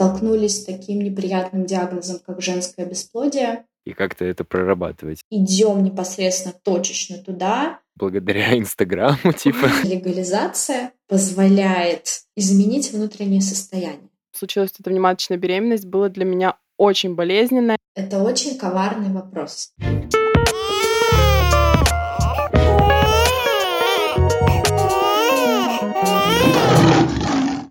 столкнулись с таким неприятным диагнозом, как женское бесплодие. И как-то это прорабатывать. Идем непосредственно точечно туда. Благодаря Инстаграму, типа. Легализация позволяет изменить внутреннее состояние. Случилась эта внематочная беременность, было для меня очень болезненно. Это очень коварный вопрос.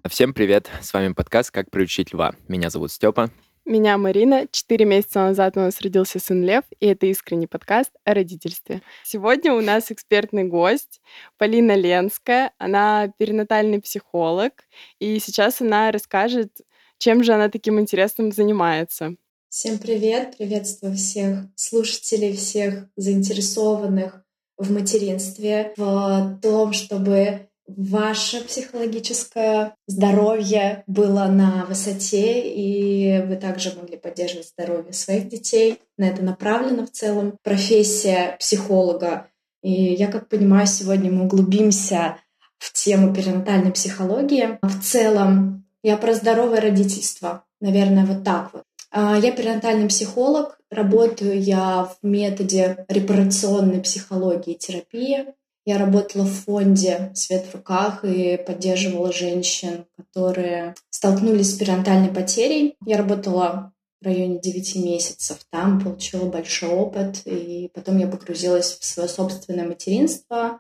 Всем привет! С вами подкаст «Как приучить льва». Меня зовут Степа. Меня Марина. Четыре месяца назад у нас родился сын Лев, и это искренний подкаст о родительстве. Сегодня у нас экспертный гость Полина Ленская. Она перинатальный психолог, и сейчас она расскажет, чем же она таким интересным занимается. Всем привет! Приветствую всех слушателей, всех заинтересованных в материнстве, в том, чтобы ваше психологическое здоровье было на высоте, и вы также могли поддерживать здоровье своих детей. На это направлена в целом профессия психолога. И я как понимаю, сегодня мы углубимся в тему перинатальной психологии. В целом, я про здоровое родительство. Наверное, вот так вот. А, я перинатальный психолог. Работаю я в методе репарационной психологии и терапии. Я работала в фонде «Свет в руках» и поддерживала женщин, которые столкнулись с перинатальной потерей. Я работала в районе 9 месяцев там, получила большой опыт, и потом я погрузилась в свое собственное материнство.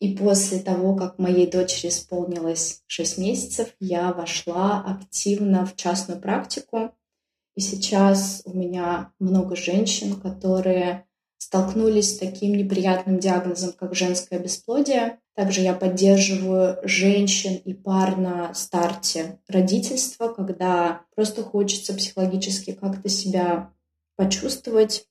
И после того, как моей дочери исполнилось 6 месяцев, я вошла активно в частную практику. И сейчас у меня много женщин, которые столкнулись с таким неприятным диагнозом, как женское бесплодие. Также я поддерживаю женщин и пар на старте родительства, когда просто хочется психологически как-то себя почувствовать,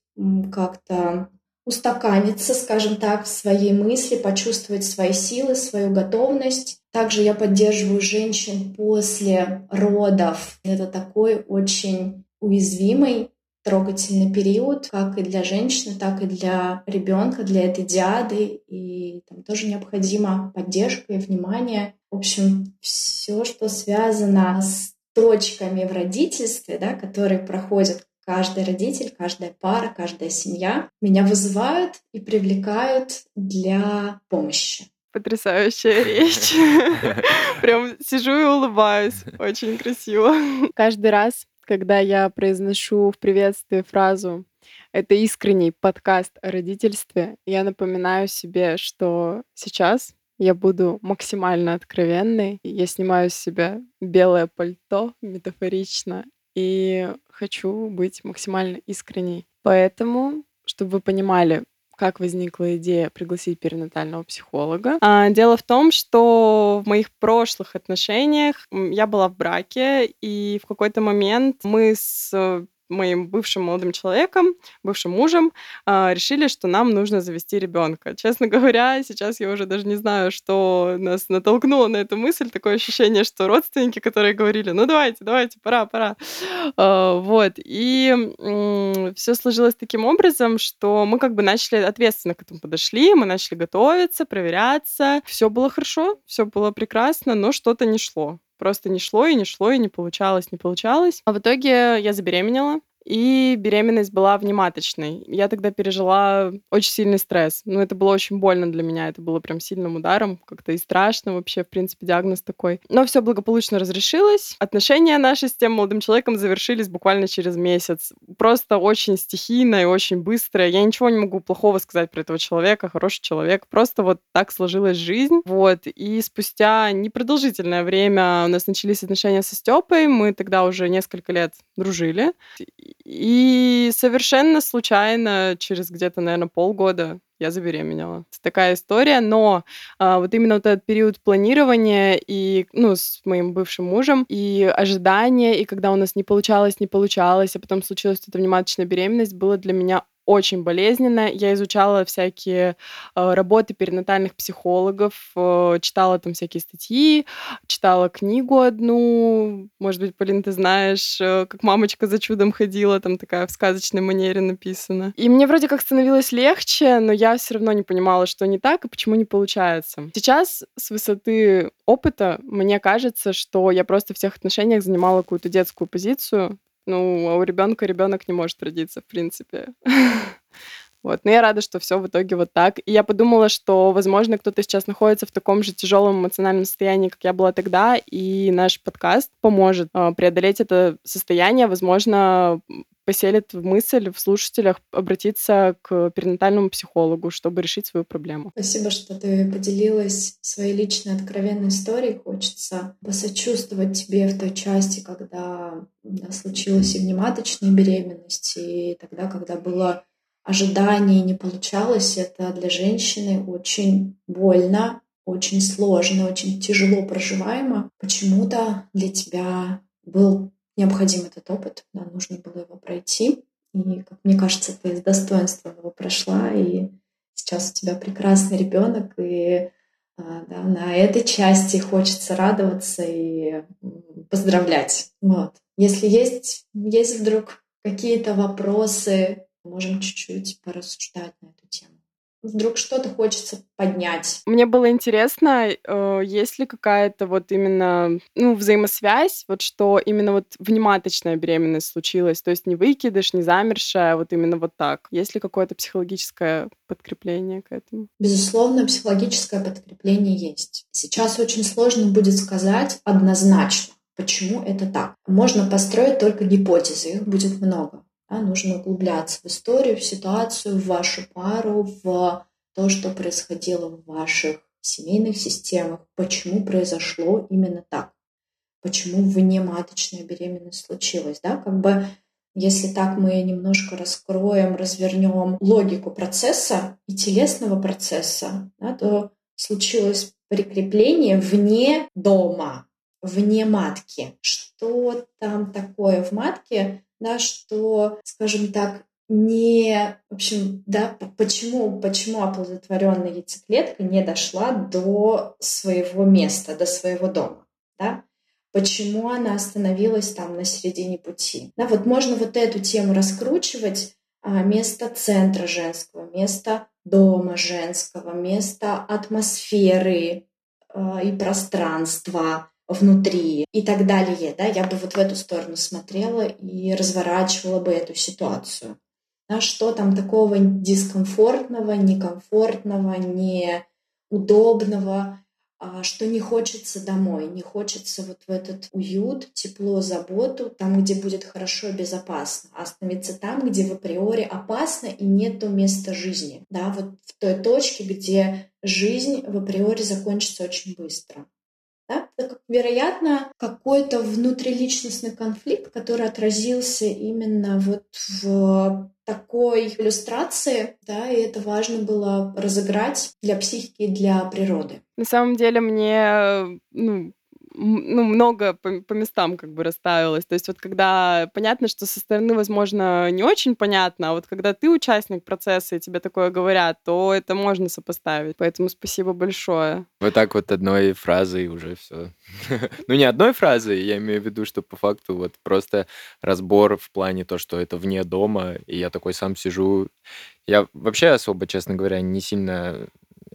как-то устаканиться, скажем так, в своей мысли, почувствовать свои силы, свою готовность. Также я поддерживаю женщин после родов. Это такой очень уязвимый трогательный период, как и для женщины, так и для ребенка, для этой диады. И там тоже необходима поддержка и внимание. В общем, все, что связано с точками в родительстве, да, которые проходят каждый родитель, каждая пара, каждая семья, меня вызывают и привлекают для помощи. Потрясающая речь. Прям сижу и улыбаюсь. Очень красиво. Каждый раз, когда я произношу в приветствии фразу «Это искренний подкаст о родительстве», я напоминаю себе, что сейчас я буду максимально откровенной. Я снимаю с себя белое пальто метафорично и хочу быть максимально искренней. Поэтому, чтобы вы понимали, как возникла идея пригласить перинатального психолога. А, дело в том, что в моих прошлых отношениях я была в браке, и в какой-то момент мы с моим бывшим молодым человеком, бывшим мужем, э, решили, что нам нужно завести ребенка. Честно говоря, сейчас я уже даже не знаю, что нас натолкнуло на эту мысль. Такое ощущение, что родственники, которые говорили, ну давайте, давайте, пора, пора. Э, вот. И все сложилось таким образом, что мы как бы начали ответственно к этому подошли, мы начали готовиться, проверяться. Все было хорошо, все было прекрасно, но что-то не шло. Просто не шло и не шло, и не получалось, не получалось. А в итоге я забеременела и беременность была внематочной. Я тогда пережила очень сильный стресс. Ну, это было очень больно для меня, это было прям сильным ударом, как-то и страшно вообще, в принципе, диагноз такой. Но все благополучно разрешилось. Отношения наши с тем молодым человеком завершились буквально через месяц. Просто очень стихийно и очень быстро. Я ничего не могу плохого сказать про этого человека, хороший человек. Просто вот так сложилась жизнь. Вот. И спустя непродолжительное время у нас начались отношения со Степой. Мы тогда уже несколько лет дружили. И совершенно случайно, через где-то, наверное, полгода я забеременела. Это такая история, но а, вот именно вот этот период планирования и, ну, с моим бывшим мужем, и ожидания, и когда у нас не получалось, не получалось, а потом случилась эта внематочная беременность, было для меня очень болезненно. Я изучала всякие э, работы перинатальных психологов, э, читала там всякие статьи, читала книгу одну. Может быть, Полин, ты знаешь, э, как мамочка за чудом ходила, там такая в сказочной манере написана. И мне вроде как становилось легче, но я все равно не понимала, что не так и почему не получается. Сейчас с высоты опыта мне кажется, что я просто в всех отношениях занимала какую-то детскую позицию, ну, а у ребенка ребенок не может родиться, в принципе. Вот. Но я рада, что все в итоге вот так. И я подумала, что, возможно, кто-то сейчас находится в таком же тяжелом эмоциональном состоянии, как я была тогда, и наш подкаст поможет э, преодолеть это состояние, возможно, поселит в мысль в слушателях обратиться к перинатальному психологу, чтобы решить свою проблему. Спасибо, что ты поделилась своей личной откровенной историей. Хочется посочувствовать тебе в той части, когда да, случилась и внематочная беременность, и тогда, когда было ожидание не получалось, это для женщины очень больно, очень сложно, очень тяжело проживаемо. Почему-то для тебя был необходим этот опыт, да, нужно было его пройти. И, как мне кажется, ты с достоинством его прошла, и сейчас у тебя прекрасный ребенок, и а, да, на этой части хочется радоваться и поздравлять. Вот. Если есть, есть вдруг какие-то вопросы, можем чуть-чуть порассуждать на эту тему вдруг что-то хочется поднять. Мне было интересно, э, есть ли какая-то вот именно ну, взаимосвязь, вот что именно вот внематочная беременность случилась, то есть не выкидыш, не замершая, а вот именно вот так. Есть ли какое-то психологическое подкрепление к этому? Безусловно, психологическое подкрепление есть. Сейчас очень сложно будет сказать однозначно, почему это так. Можно построить только гипотезы, их будет много. Да, нужно углубляться в историю, в ситуацию, в вашу пару, в то, что происходило в ваших семейных системах, почему произошло именно так, почему внематочная беременность случилась. Да? Как бы если так мы немножко раскроем, развернем логику процесса и телесного процесса, да, то случилось прикрепление вне дома, вне матки. Что там такое в матке, да, что, скажем так, не, в общем, да, почему, почему оплодотворенная яйцеклетка не дошла до своего места, до своего дома, да? Почему она остановилась там на середине пути? Да, вот можно вот эту тему раскручивать, а, место центра женского, место дома женского, место атмосферы а, и пространства, внутри и так далее. Да? Я бы вот в эту сторону смотрела и разворачивала бы эту ситуацию. Да, что там такого дискомфортного, некомфортного, неудобного, а, что не хочется домой, не хочется вот в этот уют, тепло, заботу, там, где будет хорошо и безопасно, а остановиться там, где в априори опасно и нету места жизни, да, вот в той точке, где жизнь в априори закончится очень быстро. Да? Вероятно, какой-то внутриличностный конфликт, который отразился именно вот в такой иллюстрации, да, и это важно было разыграть для психики и для природы. На самом деле мне ну, ну, много по, по местам как бы расставилось. То есть вот когда понятно, что со стороны, возможно, не очень понятно, а вот когда ты участник процесса и тебе такое говорят, то это можно сопоставить. Поэтому спасибо большое. Вот так вот одной фразой уже все. ну, не одной фразой, я имею в виду, что по факту вот просто разбор в плане то, что это вне дома, и я такой сам сижу. Я вообще особо, честно говоря, не сильно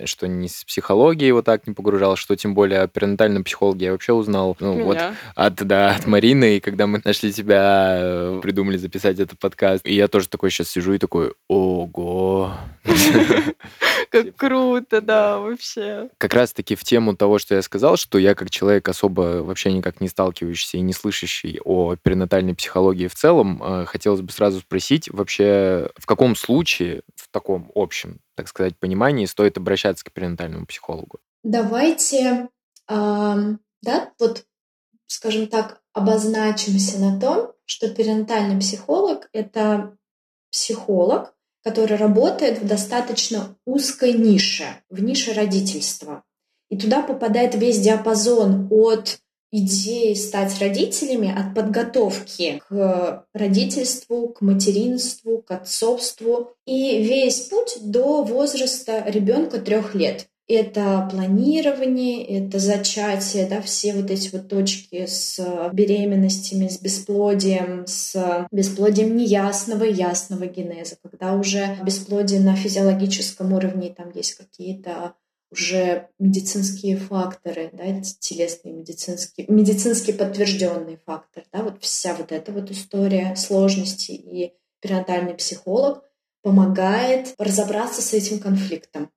что ни с психологией вот так не погружал, что тем более о перинатальном психологе я вообще узнал ну, Меня. вот от, да, от Марины, и когда мы нашли тебя, э, придумали записать этот подкаст, и я тоже такой сейчас сижу и такой, ого. Как круто, да, вообще. Как раз-таки в тему того, что я сказал, что я как человек особо вообще никак не сталкивающийся и не слышащий о перинатальной психологии в целом, э, хотелось бы сразу спросить вообще, в каком случае, таком общем, так сказать, понимании стоит обращаться к перинатальному психологу? Давайте, э, да, вот, скажем так, обозначимся на том, что перинатальный психолог — это психолог, который работает в достаточно узкой нише, в нише родительства. И туда попадает весь диапазон от идеи стать родителями, от подготовки к родительству, к материнству, к отцовству. И весь путь до возраста ребенка трех лет это планирование, это зачатие, да, все вот эти вот точки с беременностями, с бесплодием, с бесплодием неясного и ясного генеза, когда уже бесплодие на физиологическом уровне, там есть какие-то уже медицинские факторы, да, телесные медицинские, медицински подтвержденные факторы, да, вот вся вот эта вот история сложности и перинатальный психолог помогает разобраться с этим конфликтом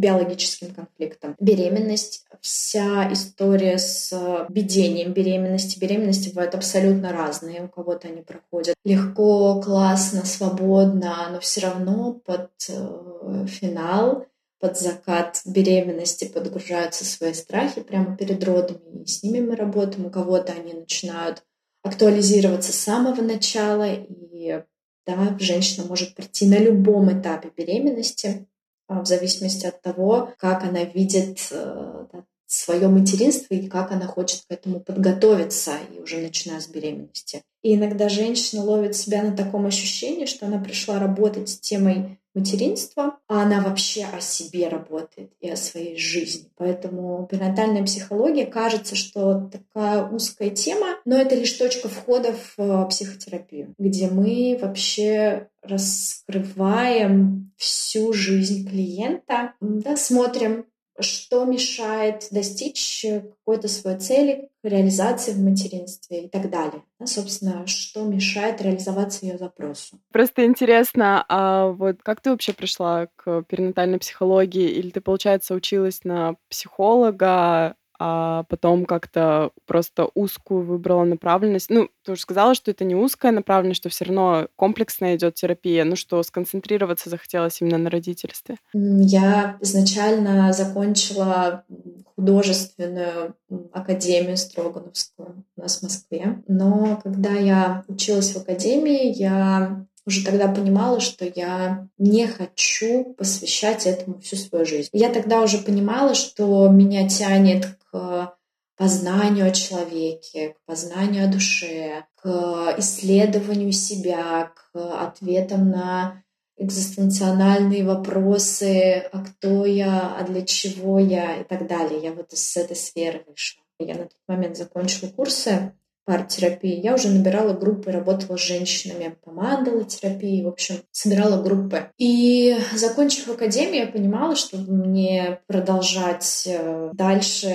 биологическим конфликтом. Беременность, вся история с ведением беременности. Беременности бывают абсолютно разные. У кого-то они проходят легко, классно, свободно, но все равно под э, финал под закат беременности подгружаются свои страхи прямо перед родами, и с ними мы работаем. У кого-то они начинают актуализироваться с самого начала, и да, женщина может прийти на любом этапе беременности а, в зависимости от того, как она видит э, да, свое материнство и как она хочет к этому подготовиться, и уже начиная с беременности. И иногда женщина ловит себя на таком ощущении, что она пришла работать с темой материнства, а она вообще о себе работает и о своей жизни. Поэтому перинатальная психология кажется, что такая узкая тема, но это лишь точка входа в э, психотерапию, где мы вообще раскрываем всю жизнь клиента, да, смотрим, что мешает достичь какой-то своей цели, реализации в материнстве и так далее. Да, собственно, что мешает реализоваться ее запросу. Просто интересно, а вот как ты вообще пришла к перинатальной психологии? Или ты, получается, училась на психолога, а потом как-то просто узкую выбрала направленность. Ну, ты уже сказала, что это не узкая направленность, что все равно комплексная идет терапия, ну что сконцентрироваться захотелось именно на родительстве. Я изначально закончила художественную академию Строгановскую у нас в Москве. Но когда я училась в академии, я уже тогда понимала, что я не хочу посвящать этому всю свою жизнь. Я тогда уже понимала, что меня тянет к познанию о человеке, к познанию о душе, к исследованию себя, к ответам на экзистенциональные вопросы, а кто я, а для чего я и так далее. Я вот из этой сферы вышла. Я на тот момент закончила курсы арт-терапии, я уже набирала группы, работала с женщинами по мандала-терапии, в общем, собирала группы. И, закончив академию, я понимала, что мне продолжать э, дальше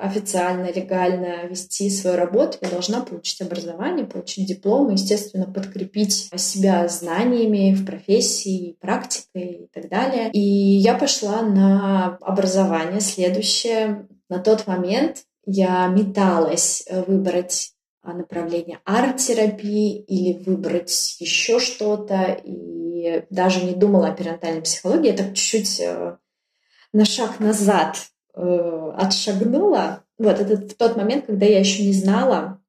официально, легально вести свою работу, я должна получить образование, получить диплом, и, естественно, подкрепить себя знаниями в профессии, практикой и так далее. И я пошла на образование следующее. На тот момент я металась выбрать направление арт-терапии или выбрать еще что-то. И даже не думала о перинатальной психологии. Я так чуть-чуть э, на шаг назад э, отшагнула. Вот это в тот момент, когда я еще не знала,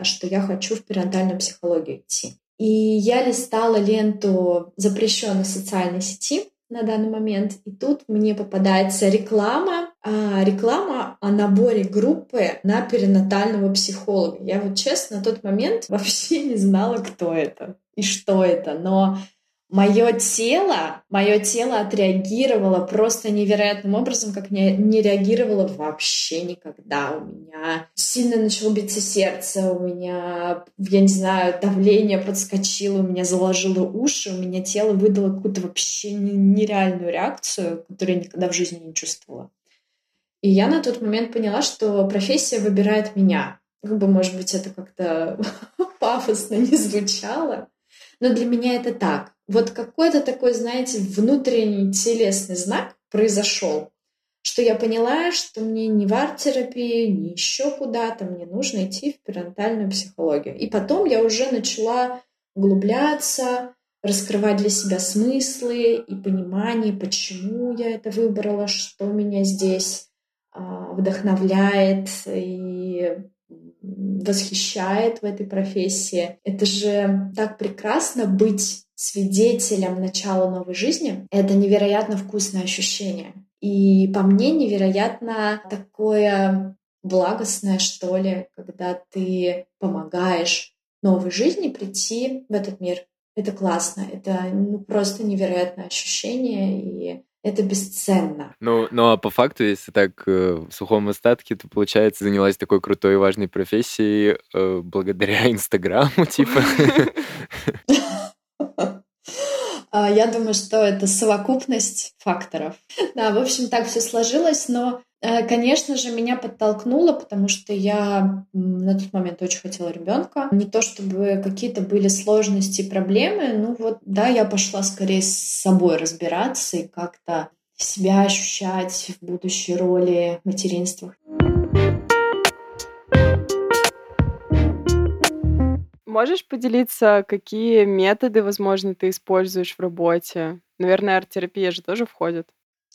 что я хочу в перинатальную психологию идти. И я листала ленту запрещенной социальной сети на данный момент. И тут мне попадается реклама, а, реклама о наборе группы на перинатального психолога. Я вот честно на тот момент вообще не знала, кто это и что это. Но мое тело, мое тело отреагировало просто невероятным образом, как не, не реагировало вообще никогда. У меня сильно начало биться сердце, у меня, я не знаю, давление подскочило, у меня заложило уши, у меня тело выдало какую-то вообще нереальную реакцию, которую я никогда в жизни не чувствовала. И я на тот момент поняла, что профессия выбирает меня. Как бы, может быть, это как-то пафосно не звучало, но для меня это так вот какой-то такой, знаете, внутренний телесный знак произошел, что я поняла, что мне не в арт-терапии, ни еще куда-то, мне нужно идти в перинатальную психологию. И потом я уже начала углубляться, раскрывать для себя смыслы и понимание, почему я это выбрала, что меня здесь а, вдохновляет и восхищает в этой профессии. Это же так прекрасно быть свидетелем начала новой жизни. Это невероятно вкусное ощущение. И по мне невероятно такое благостное, что ли, когда ты помогаешь новой жизни прийти в этот мир. Это классно, это ну, просто невероятное ощущение, и это бесценно. Ну, ну а по факту, если так э, в сухом остатке, то, получается, занялась такой крутой и важной профессией э, благодаря Инстаграму, типа. А, я думаю, что это совокупность факторов. Да, в общем, так все сложилось, но конечно же, меня подтолкнуло, потому что я на тот момент очень хотела ребенка. Не то чтобы какие-то были сложности, проблемы, ну вот, да, я пошла скорее с собой разбираться и как-то себя ощущать в будущей роли материнства. Можешь поделиться, какие методы, возможно, ты используешь в работе? Наверное, арт-терапия же тоже входит.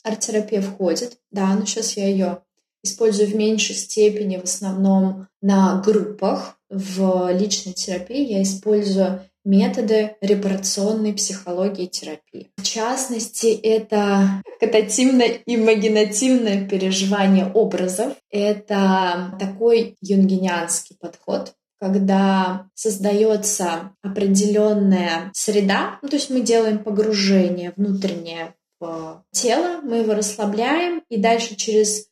Арт-терапия входит, да, но сейчас я ее использую в меньшей степени, в основном на группах. В личной терапии я использую методы репарационной психологии и терапии. В частности, это катативно-имагинативное переживание образов. Это такой юнгинианский подход, когда создается определенная среда, ну, то есть мы делаем погружение внутреннее тело, мы его расслабляем, и дальше через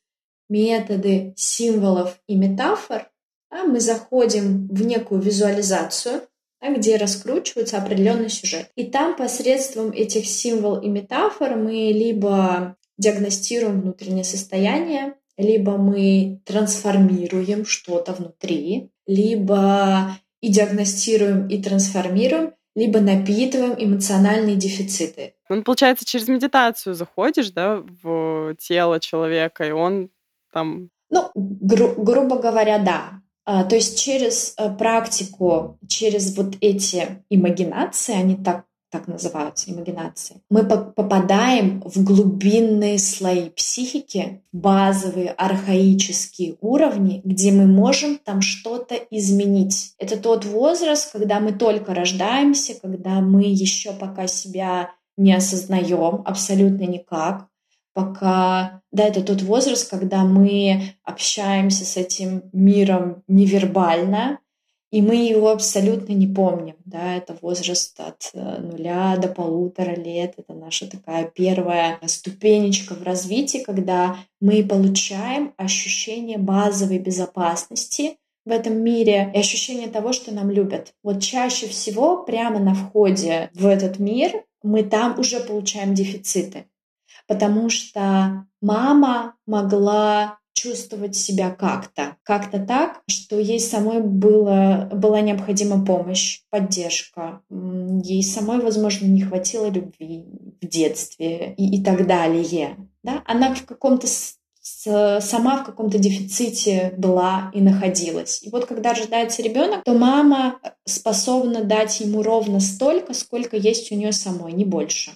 методы символов и метафор да, мы заходим в некую визуализацию, да, где раскручивается определенный сюжет. И там посредством этих символов и метафор мы либо диагностируем внутреннее состояние, либо мы трансформируем что-то внутри, либо и диагностируем, и трансформируем, либо напитываем эмоциональные дефициты. Ну, получается, через медитацию заходишь, да, в тело человека, и он там... Ну, гру- грубо говоря, да. А, то есть через а, практику, через вот эти имагинации, они так так называются имагинации, мы попадаем в глубинные слои психики, базовые архаические уровни, где мы можем там что-то изменить. Это тот возраст, когда мы только рождаемся, когда мы еще пока себя не осознаем абсолютно никак, пока, да, это тот возраст, когда мы общаемся с этим миром невербально, и мы его абсолютно не помним. Да, это возраст от э, нуля до полутора лет. Это наша такая первая ступенечка в развитии, когда мы получаем ощущение базовой безопасности в этом мире и ощущение того, что нам любят. Вот чаще всего прямо на входе в этот мир мы там уже получаем дефициты. Потому что мама могла чувствовать себя как-то, как-то так, что ей самой было, была необходима помощь, поддержка. Ей самой, возможно, не хватило любви в детстве и, и так далее. Да? Она в каком-то сама в каком-то дефиците была и находилась. И вот когда рождается ребенок, то мама способна дать ему ровно столько, сколько есть у нее самой, не больше.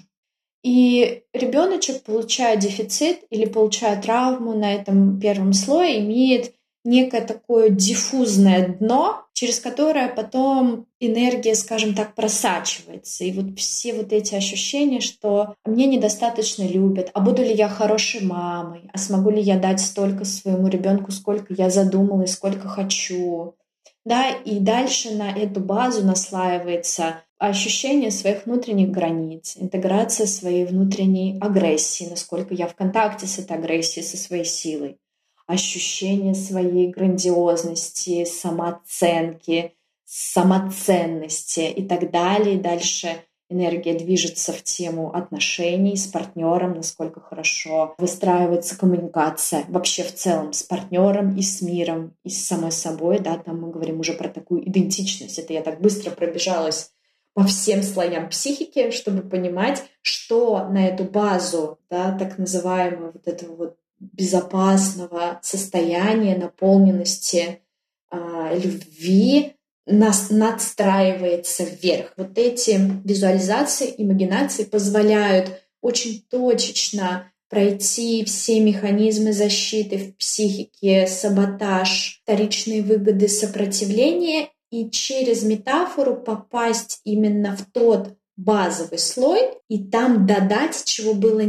И ребеночек, получая дефицит или получая травму на этом первом слое, имеет некое такое диффузное дно, через которое потом энергия, скажем так, просачивается. И вот все вот эти ощущения, что мне недостаточно любят, а буду ли я хорошей мамой, а смогу ли я дать столько своему ребенку, сколько я задумала и сколько хочу. Да, и дальше на эту базу наслаивается ощущение своих внутренних границ, интеграция своей внутренней агрессии, насколько я в контакте с этой агрессией, со своей силой, ощущение своей грандиозности, самооценки, самоценности и так далее. И дальше энергия движется в тему отношений с партнером, насколько хорошо выстраивается коммуникация вообще в целом с партнером и с миром, и с самой собой. Да, там мы говорим уже про такую идентичность. Это я так быстро пробежалась по всем слоям психики, чтобы понимать, что на эту базу, да, так называемого вот этого вот безопасного состояния, наполненности, э, любви нас надстраивается вверх. Вот эти визуализации, имагинации позволяют очень точечно пройти все механизмы защиты в психике, саботаж, вторичные выгоды сопротивления и через метафору попасть именно в тот базовый слой и там додать, чего, было,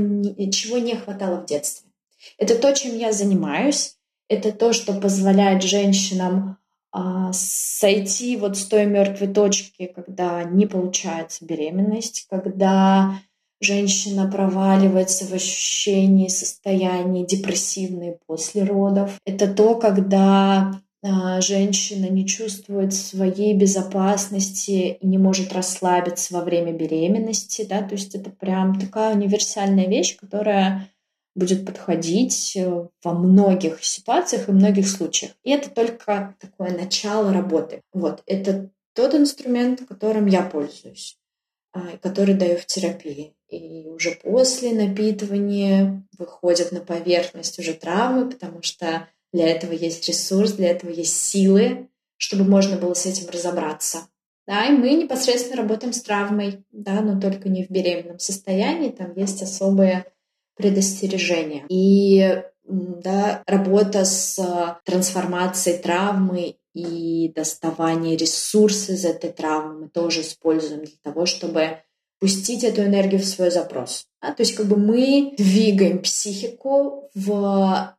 чего не хватало в детстве. Это то, чем я занимаюсь. Это то, что позволяет женщинам а, сойти вот с той мертвой точки, когда не получается беременность, когда женщина проваливается в ощущении состояния депрессивной после родов. Это то, когда женщина не чувствует своей безопасности не может расслабиться во время беременности, да, то есть это прям такая универсальная вещь, которая будет подходить э, во многих ситуациях и многих случаях. И это только такое начало работы. Вот, это тот инструмент, которым я пользуюсь, а, который даю в терапии. И уже после напитывания выходят на поверхность уже травмы, потому что для этого есть ресурс, для этого есть силы, чтобы можно было с этим разобраться. Да, и мы непосредственно работаем с травмой, да, но только не в беременном состоянии, там есть особые предостережения. И да, работа с трансформацией травмы и доставание ресурсов из этой травмы мы тоже используем для того, чтобы пустить эту энергию в свой запрос. Да? То есть как бы мы двигаем психику в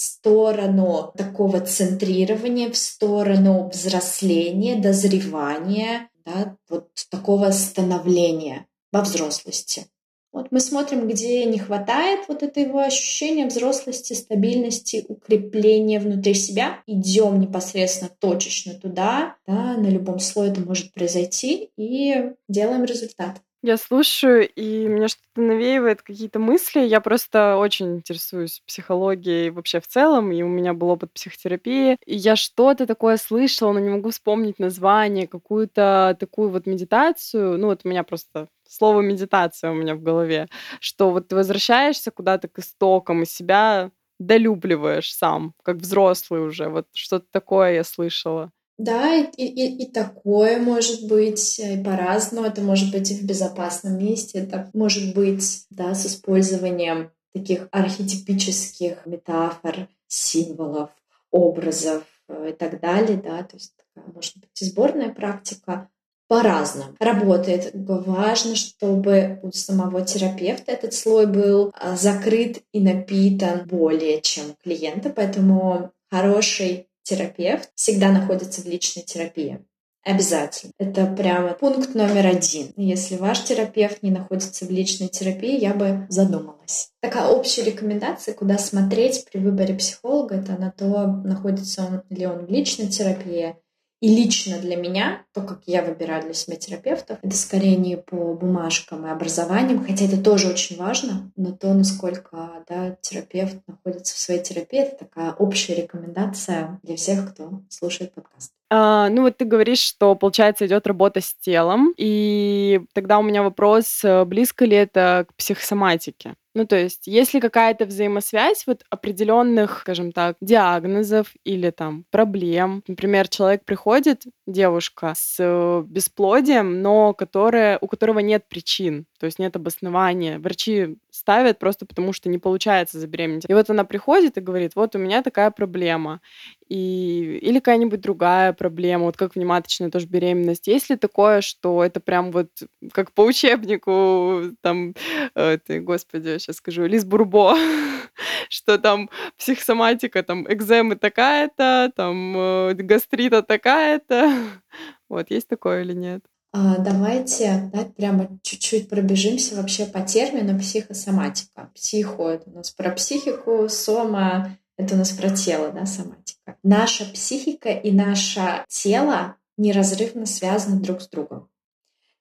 сторону такого центрирования, в сторону взросления, дозревания, да, вот такого становления во взрослости. Вот мы смотрим, где не хватает вот этого ощущения взрослости, стабильности, укрепления внутри себя. Идем непосредственно точечно туда, да, на любом слое это может произойти, и делаем результат. Я слушаю, и мне что-то навеивает какие-то мысли. Я просто очень интересуюсь психологией вообще в целом, и у меня был опыт психотерапии. И я что-то такое слышала, но не могу вспомнить название, какую-то такую вот медитацию. Ну, вот у меня просто слово медитация у меня в голове, что вот ты возвращаешься куда-то к истокам и себя долюбливаешь сам, как взрослый уже. Вот что-то такое я слышала. Да, и, и, и такое может быть и по-разному. Это может быть и в безопасном месте, это может быть да, с использованием таких архетипических метафор, символов, образов э, и так далее. Да? То есть такая, может быть и сборная практика по-разному работает. Важно, чтобы у самого терапевта этот слой был а, закрыт и напитан более чем клиента, поэтому хороший терапевт всегда находится в личной терапии. Обязательно. Это прямо пункт номер один. Если ваш терапевт не находится в личной терапии, я бы задумалась. Такая общая рекомендация, куда смотреть при выборе психолога, это на то, находится он ли он в личной терапии и лично для меня, то, как я выбираю для себя терапевтов, это скорее не по бумажкам и образованиям, хотя это тоже очень важно, но то, насколько да, терапевт находится в своей терапии, это такая общая рекомендация для всех, кто слушает подкаст. А, ну вот ты говоришь, что, получается, идет работа с телом, и тогда у меня вопрос, э, близко ли это к психосоматике? Ну, то есть, есть ли какая-то взаимосвязь вот определенных, скажем так, диагнозов или там проблем? Например, человек приходит, девушка, с э, бесплодием, но которая, у которого нет причин, то есть нет обоснования. Врачи ставят просто потому, что не получается забеременеть. И вот она приходит и говорит, вот у меня такая проблема. И... Или какая-нибудь другая проблема, вот как внематочная тоже беременность. Есть ли такое, что это прям вот как по учебнику, там, э, ты, господи, сейчас скажу, Лиз Бурбо, что там психосоматика, там экземы такая-то, там э, гастрита такая-то. Вот, есть такое или нет? А, давайте да, прямо чуть-чуть пробежимся вообще по термину психосоматика. Психо — это у нас про психику, сома — это у нас про тело, да, соматика. Наша психика и наше тело неразрывно связаны друг с другом.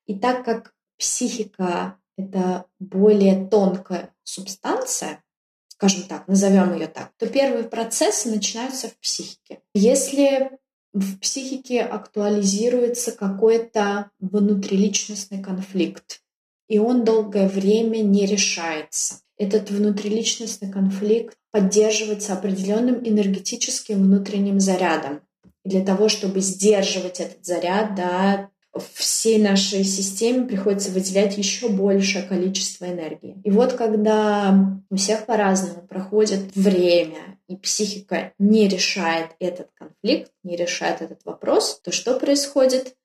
И так как психика — это более тонкая субстанция, скажем так, назовем ее так, то первые процессы начинаются в психике. Если в психике актуализируется какой-то внутриличностный конфликт, и он долгое время не решается. Этот внутриличностный конфликт поддерживается определенным энергетическим внутренним зарядом. И для того, чтобы сдерживать этот заряд, да, всей нашей системе приходится выделять еще большее количество энергии. И вот когда у всех по-разному проходит время, и психика не решает этот конфликт, не решает этот вопрос, то что происходит?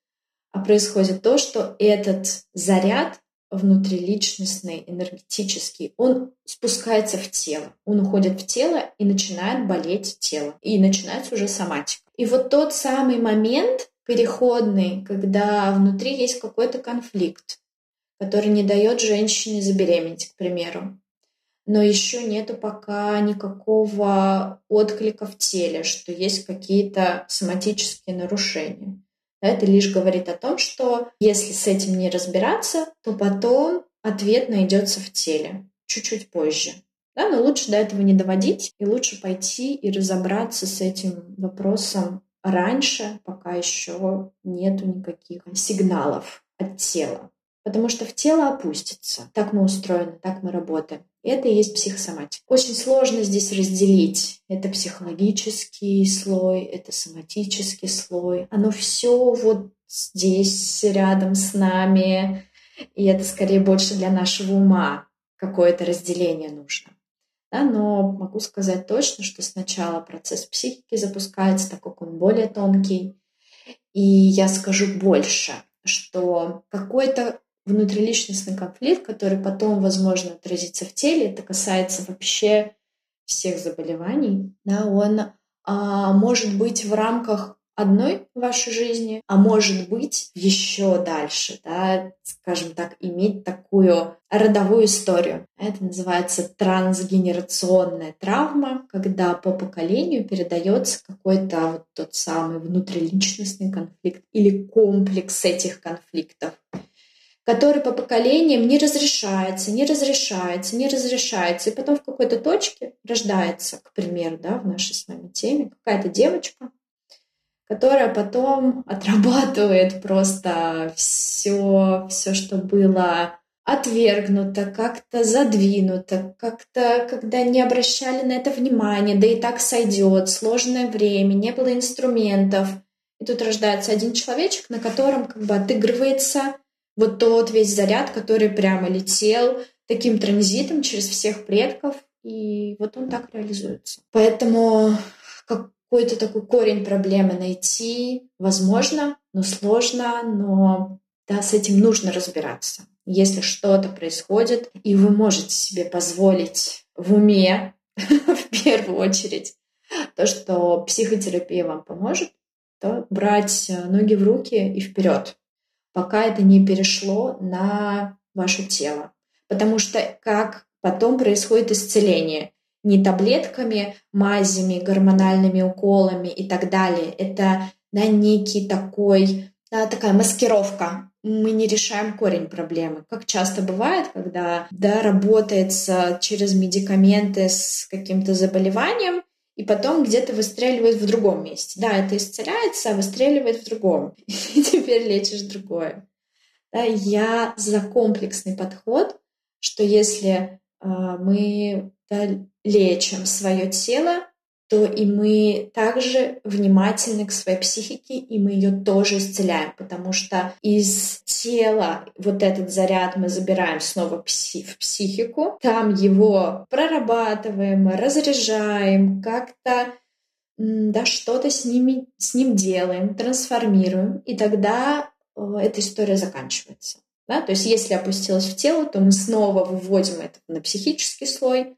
А происходит то, что этот заряд внутриличностный, энергетический, он спускается в тело. Он уходит в тело и начинает болеть тело. И начинается уже соматика. И вот тот самый момент переходный, когда внутри есть какой-то конфликт, который не дает женщине забеременеть, к примеру. Но еще нету пока никакого отклика в теле, что есть какие-то соматические нарушения. Это лишь говорит о том, что если с этим не разбираться, то потом ответ найдется в теле чуть-чуть позже. Да, но лучше до этого не доводить, и лучше пойти и разобраться с этим вопросом раньше, пока еще нету никаких сигналов от тела. Потому что в тело опустится. Так мы устроены, так мы работаем. Это и есть психосоматика. Очень сложно здесь разделить. Это психологический слой, это соматический слой. Оно все вот здесь, рядом с нами. И это скорее больше для нашего ума какое-то разделение нужно. Да, но могу сказать точно, что сначала процесс психики запускается, так как он более тонкий. И я скажу больше, что какой-то внутриличностный конфликт, который потом, возможно, отразится в теле, это касается вообще всех заболеваний, да, он а, может быть в рамках одной вашей жизни, а может быть еще дальше, да, скажем так, иметь такую родовую историю. Это называется трансгенерационная травма, когда по поколению передается какой-то вот тот самый внутриличностный конфликт или комплекс этих конфликтов который по поколениям не разрешается, не разрешается, не разрешается. И потом в какой-то точке рождается, к примеру, да, в нашей с вами теме, какая-то девочка, которая потом отрабатывает просто все, все, что было отвергнуто, как-то задвинуто, как-то, когда не обращали на это внимания, да и так сойдет, сложное время, не было инструментов. И тут рождается один человечек, на котором как бы отыгрывается вот тот весь заряд, который прямо летел таким транзитом через всех предков, и вот он так реализуется. Поэтому какой-то такой корень проблемы найти возможно, но сложно, но да, с этим нужно разбираться. Если что-то происходит, и вы можете себе позволить в уме, в первую очередь, то, что психотерапия вам поможет, то брать ноги в руки и вперед пока это не перешло на ваше тело. Потому что как потом происходит исцеление? Не таблетками, мазями, гормональными уколами и так далее. Это да, некий такой, да, такая маскировка. Мы не решаем корень проблемы. Как часто бывает, когда да, работается через медикаменты с каким-то заболеванием, и потом где-то выстреливает в другом месте. Да, это исцеляется, а выстреливает в другом. И теперь лечишь другое. Да, я за комплексный подход, что если э, мы лечим свое тело, то и мы также внимательны к своей психике, и мы ее тоже исцеляем, потому что из тела вот этот заряд мы забираем снова в психику, там его прорабатываем, разряжаем, как-то да, что-то с, ними, с ним делаем, трансформируем, и тогда э, эта история заканчивается. Да? То есть если опустилось в тело, то мы снова выводим это на психический слой,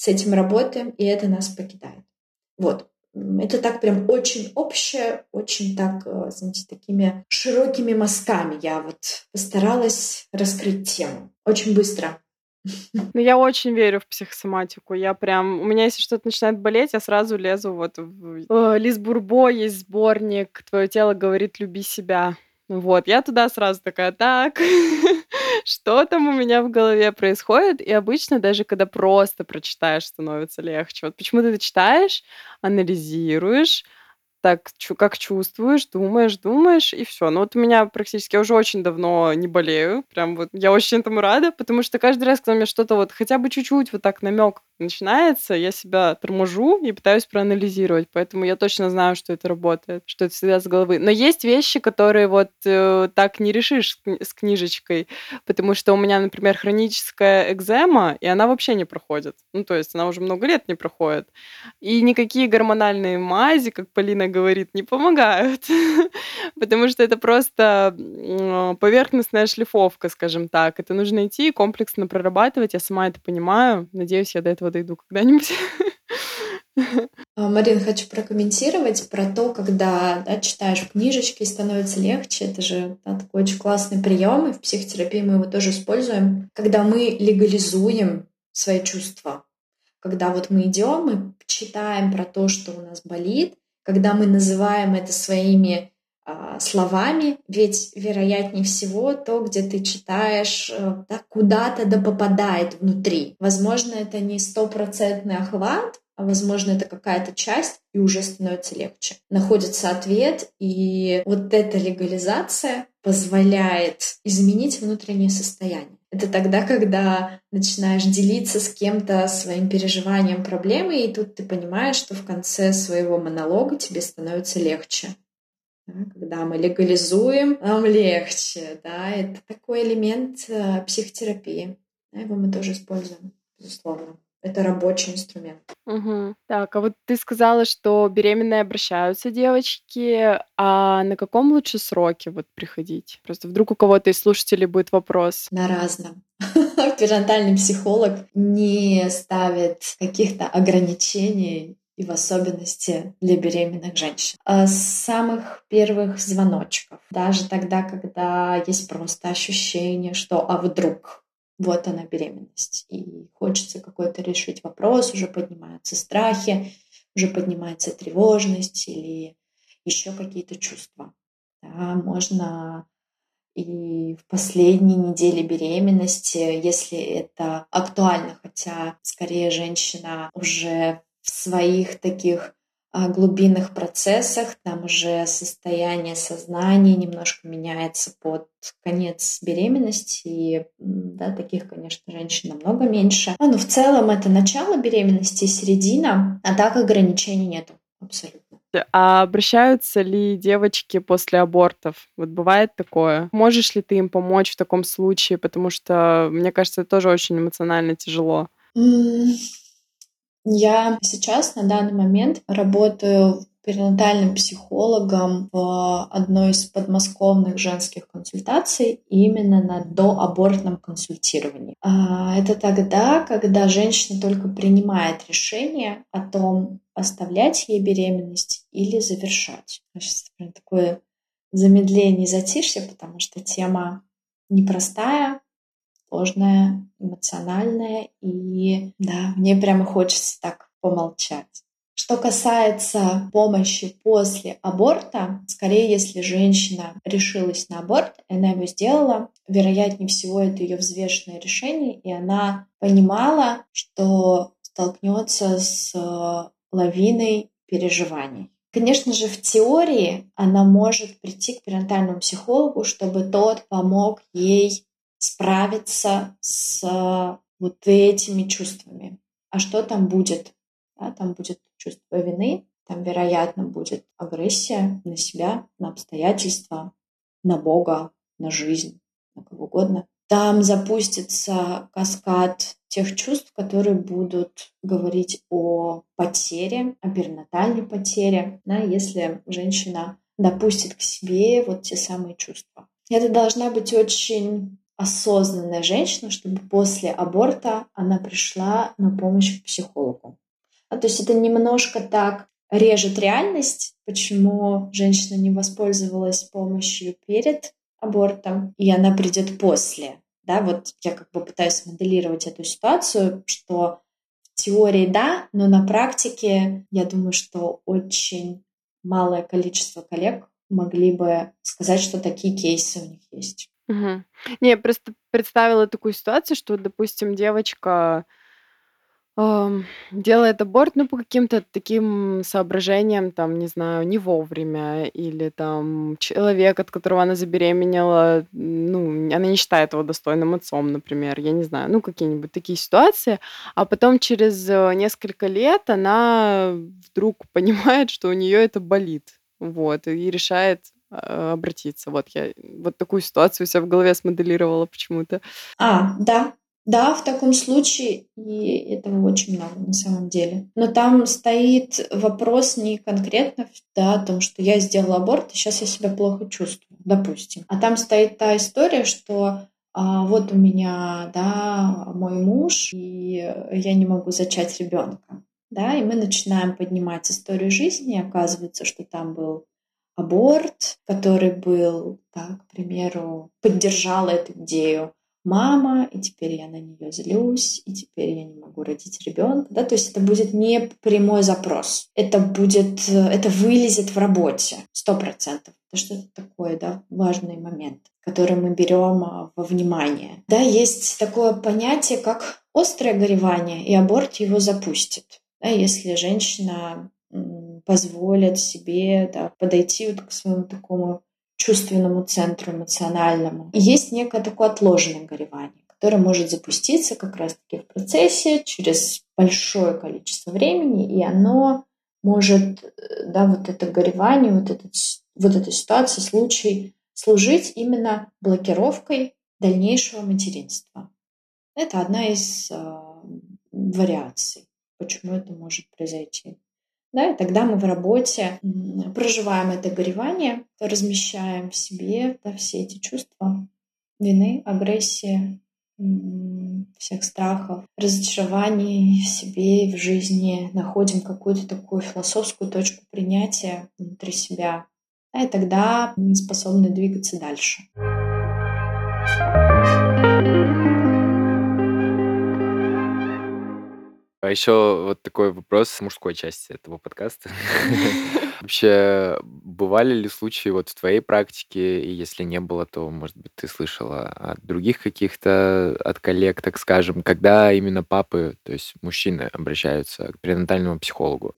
с этим работаем, и это нас покидает. Вот. Это так прям очень общее, очень так, э, знаете, такими широкими мазками я вот постаралась раскрыть тему. Очень быстро. Ну, я очень верю в психосоматику. Я прям... У меня, если что-то начинает болеть, я сразу лезу вот в... О, Лиз Бурбо есть сборник «Твое тело говорит, люби себя». Вот, я туда сразу такая, так, что там у меня в голове происходит? И обычно даже когда просто прочитаешь, становится легче. Вот почему ты читаешь, анализируешь, так, как чувствуешь, думаешь, думаешь, и все. Ну вот у меня практически, я уже очень давно не болею, прям вот я очень этому рада, потому что каждый раз, когда у меня что-то вот хотя бы чуть-чуть вот так намек начинается, я себя торможу и пытаюсь проанализировать, поэтому я точно знаю, что это работает, что это всегда с головы. Но есть вещи, которые вот э, так не решишь с книжечкой, потому что у меня, например, хроническая экзема, и она вообще не проходит. Ну, то есть она уже много лет не проходит. И никакие гормональные мази, как Полина говорит, не помогают, потому что это просто поверхностная шлифовка, скажем так. Это нужно идти и комплексно прорабатывать. Я сама это понимаю. Надеюсь, я до этого дойду когда-нибудь. А, Марин, хочу прокомментировать про то, когда да, читаешь книжечки, становится легче. Это же да, такой очень классный прием, и в психотерапии мы его тоже используем. Когда мы легализуем свои чувства, когда вот мы идем, мы читаем про то, что у нас болит, когда мы называем это своими а, словами, ведь вероятнее всего то, где ты читаешь, э, да, куда-то да попадает внутри. Возможно, это не стопроцентный охват, а возможно, это какая-то часть, и уже становится легче. Находится ответ, и вот эта легализация позволяет изменить внутреннее состояние. Это тогда, когда начинаешь делиться с кем-то своим переживанием проблемы, и тут ты понимаешь, что в конце своего монолога тебе становится легче. когда мы легализуем, нам легче. Да? Это такой элемент э, психотерапии. Его мы тоже используем, безусловно. Это рабочий инструмент. Мгм. Так, а вот ты сказала, что беременные обращаются девочки, а на каком лучше сроке вот приходить? Просто вдруг у кого-то из слушателей будет вопрос. На разном. Перинатальный психолог не ставит каких-то ограничений и в особенности для беременных женщин. А с самых первых звоночков, даже тогда, когда есть просто ощущение, что а вдруг, вот она беременность, и хочется какой-то решить вопрос, уже поднимаются страхи, уже поднимается тревожность или еще какие-то чувства. Да, можно и в последней неделе беременности, если это актуально, хотя скорее женщина уже в своих таких глубинных процессах, там уже состояние сознания немножко меняется под конец беременности, и да, таких, конечно, женщин намного меньше. А, но в целом это начало беременности середина, а так ограничений нету абсолютно. А обращаются ли девочки после абортов? Вот бывает такое? Можешь ли ты им помочь в таком случае? Потому что, мне кажется, это тоже очень эмоционально тяжело. Я сейчас на данный момент работаю перинатальным психологом в одной из подмосковных женских консультаций именно на доабортном консультировании. А, это тогда, когда женщина только принимает решение о том, оставлять ей беременность или завершать. Сейчас такое замедление и затишье, потому что тема непростая, сложная, эмоциональная, и да, мне прямо хочется так помолчать. Что касается помощи после аборта, скорее, если женщина решилась на аборт, и она его сделала, вероятнее всего, это ее взвешенное решение, и она понимала, что столкнется с э, лавиной переживаний. Конечно же, в теории она может прийти к перинатальному психологу, чтобы тот помог ей справиться с вот этими чувствами. А что там будет? Да, там будет чувство вины, там, вероятно, будет агрессия на себя, на обстоятельства, на Бога, на жизнь, на кого угодно. Там запустится каскад тех чувств, которые будут говорить о потере, о перинатальной потере, да, если женщина допустит к себе вот те самые чувства. Это должна быть очень осознанная женщина, чтобы после аборта она пришла на помощь к психологу. А, то есть это немножко так режет реальность, почему женщина не воспользовалась помощью перед абортом, и она придет после. Да, вот я как бы пытаюсь моделировать эту ситуацию, что в теории да, но на практике я думаю, что очень малое количество коллег могли бы сказать, что такие кейсы у них есть. Угу. Не, я просто представила такую ситуацию, что, допустим, девочка ам, делает аборт, ну, по каким-то таким соображениям, там, не знаю, не вовремя, или там человек, от которого она забеременела, ну, она не считает его достойным отцом, например, я не знаю, ну, какие-нибудь такие ситуации, а потом через э, несколько лет она вдруг понимает, что у нее это болит, вот, и решает обратиться. Вот я вот такую ситуацию у себя в голове смоделировала почему-то. А, да, Да, в таком случае, и этого очень много на самом деле. Но там стоит вопрос не конкретно да, о том, что я сделала аборт, и сейчас я себя плохо чувствую, допустим. А там стоит та история, что а, вот у меня, да, мой муж, и я не могу зачать ребенка. Да, и мы начинаем поднимать историю жизни, и оказывается, что там был аборт, который был, да, к примеру, поддержал эту идею мама, и теперь я на нее злюсь, и теперь я не могу родить ребенка. Да? То есть это будет не прямой запрос. Это будет, это вылезет в работе, сто процентов. Это что-то такое, да, важный момент, который мы берем а, во внимание. Да, есть такое понятие, как острое горевание, и аборт его запустит. Да, если женщина позволит себе да, подойти вот к своему такому чувственному центру эмоциональному. И есть некое такое отложенное горевание, которое может запуститься как раз-таки в процессе через большое количество времени, и оно может, да, вот это горевание, вот, этот, вот эта ситуация, случай служить именно блокировкой дальнейшего материнства. Это одна из э, вариаций, почему это может произойти. Да, и тогда мы в работе проживаем это горевание, размещаем в себе да, все эти чувства вины, агрессии, всех страхов, разочарований в себе и в жизни, находим какую-то такую философскую точку принятия внутри себя, да, и тогда мы способны двигаться дальше. А еще вот такой вопрос с мужской части этого подкаста. Вообще, бывали ли случаи вот в твоей практике, и если не было, то, может быть, ты слышала от других каких-то, от коллег, так скажем, когда именно папы, то есть мужчины, обращаются к перинатальному психологу?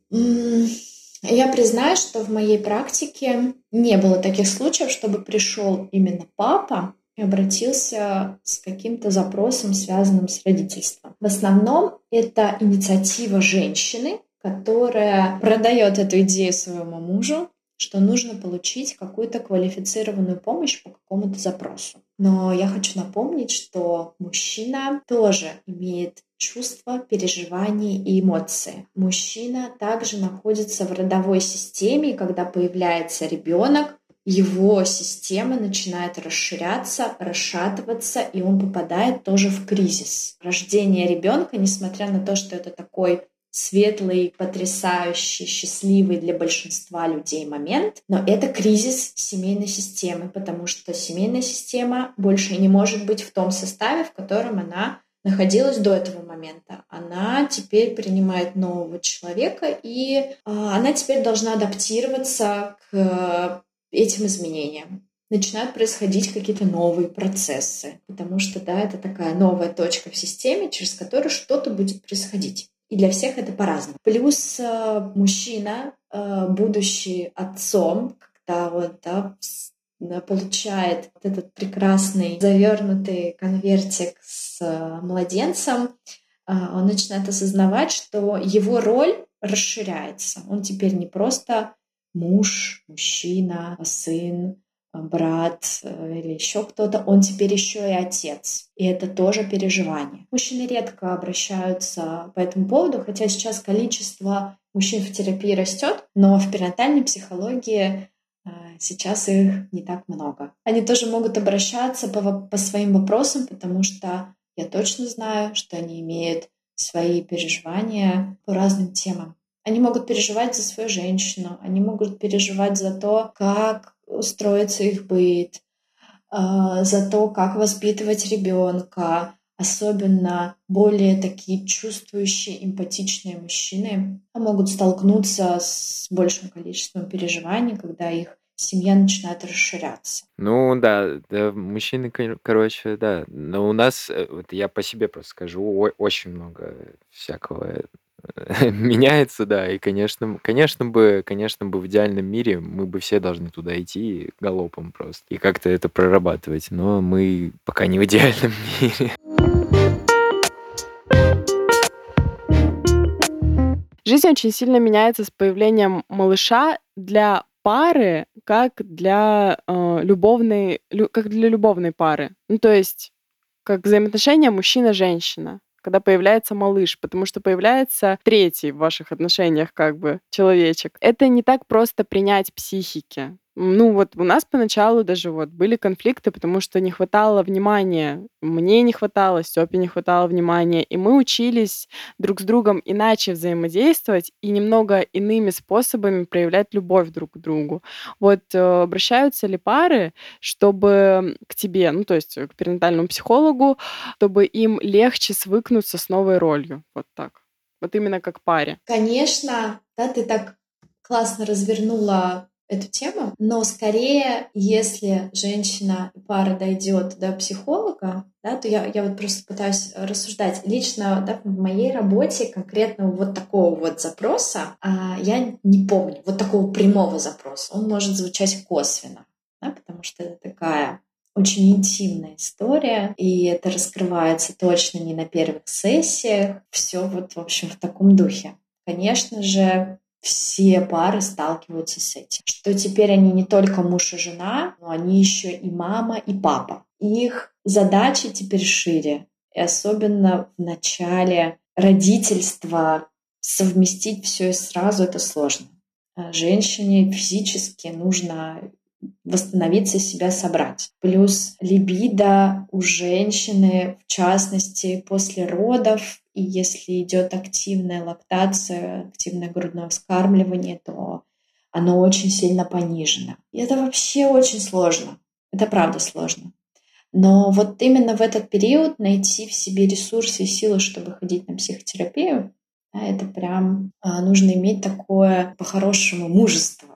Я признаю, что в моей практике не было таких случаев, чтобы пришел именно папа и обратился с каким-то запросом, связанным с родительством. В основном это инициатива женщины, которая продает эту идею своему мужу, что нужно получить какую-то квалифицированную помощь по какому-то запросу. Но я хочу напомнить, что мужчина тоже имеет чувства, переживания и эмоции. Мужчина также находится в родовой системе, и когда появляется ребенок, его система начинает расширяться, расшатываться, и он попадает тоже в кризис. Рождение ребенка, несмотря на то, что это такой светлый, потрясающий, счастливый для большинства людей момент, но это кризис семейной системы, потому что семейная система больше не может быть в том составе, в котором она находилась до этого момента. Она теперь принимает нового человека, и э, она теперь должна адаптироваться к этим изменениям. Начинают происходить какие-то новые процессы, потому что, да, это такая новая точка в системе, через которую что-то будет происходить. И для всех это по-разному. Плюс э, мужчина, э, будущий отцом, когда вот, да, получает вот этот прекрасный завернутый конвертик с э, младенцем, э, он начинает осознавать, что его роль расширяется. Он теперь не просто муж, мужчина, сын, брат э, или еще кто-то, он теперь еще и отец. И это тоже переживание. Мужчины редко обращаются по этому поводу, хотя сейчас количество мужчин в терапии растет, но в перинатальной психологии э, сейчас их не так много. Они тоже могут обращаться по, по своим вопросам, потому что я точно знаю, что они имеют свои переживания по разным темам. Они могут переживать за свою женщину, они могут переживать за то, как устроится их быт, а, за то, как воспитывать ребенка, особенно более такие чувствующие, эмпатичные мужчины могут столкнуться с большим количеством переживаний, когда их семья начинает расширяться. Ну да, да, мужчины, короче, да. Но у нас, э, вот я по себе просто скажу, очень много всякого меняется, да, и, конечно, конечно бы, конечно бы в идеальном мире мы бы все должны туда идти галопом просто и как-то это прорабатывать, но мы пока не в идеальном мире. Жизнь очень сильно меняется с появлением малыша для пары, как для э, любовной, лю, как для любовной пары. Ну, то есть как взаимоотношения мужчина-женщина когда появляется малыш, потому что появляется третий в ваших отношениях как бы человечек. Это не так просто принять психики. Ну вот у нас поначалу даже вот были конфликты, потому что не хватало внимания. Мне не хватало, Степе не хватало внимания. И мы учились друг с другом иначе взаимодействовать и немного иными способами проявлять любовь друг к другу. Вот э, обращаются ли пары, чтобы к тебе, ну то есть к перинатальному психологу, чтобы им легче свыкнуться с новой ролью? Вот так. Вот именно как паре. Конечно, да, ты так классно развернула эту тему, но скорее, если женщина и пара дойдет до психолога, да, то я, я вот просто пытаюсь рассуждать. Лично да, в моей работе конкретно вот такого вот запроса а, я не помню, вот такого прямого запроса. Он может звучать косвенно, да, потому что это такая очень интимная история, и это раскрывается точно не на первых сессиях. Все вот, в общем, в таком духе. Конечно же, все пары сталкиваются с этим. Что теперь они не только муж и жена, но они еще и мама, и папа. Их задачи теперь шире. И особенно в начале родительства совместить все и сразу это сложно. Женщине физически нужно восстановиться, себя собрать. Плюс либидо у женщины, в частности, после родов, и если идет активная лактация, активное грудное вскармливание, то оно очень сильно понижено. И это вообще очень сложно. Это правда сложно. Но вот именно в этот период найти в себе ресурсы и силы, чтобы ходить на психотерапию, это прям а, нужно иметь такое по-хорошему мужество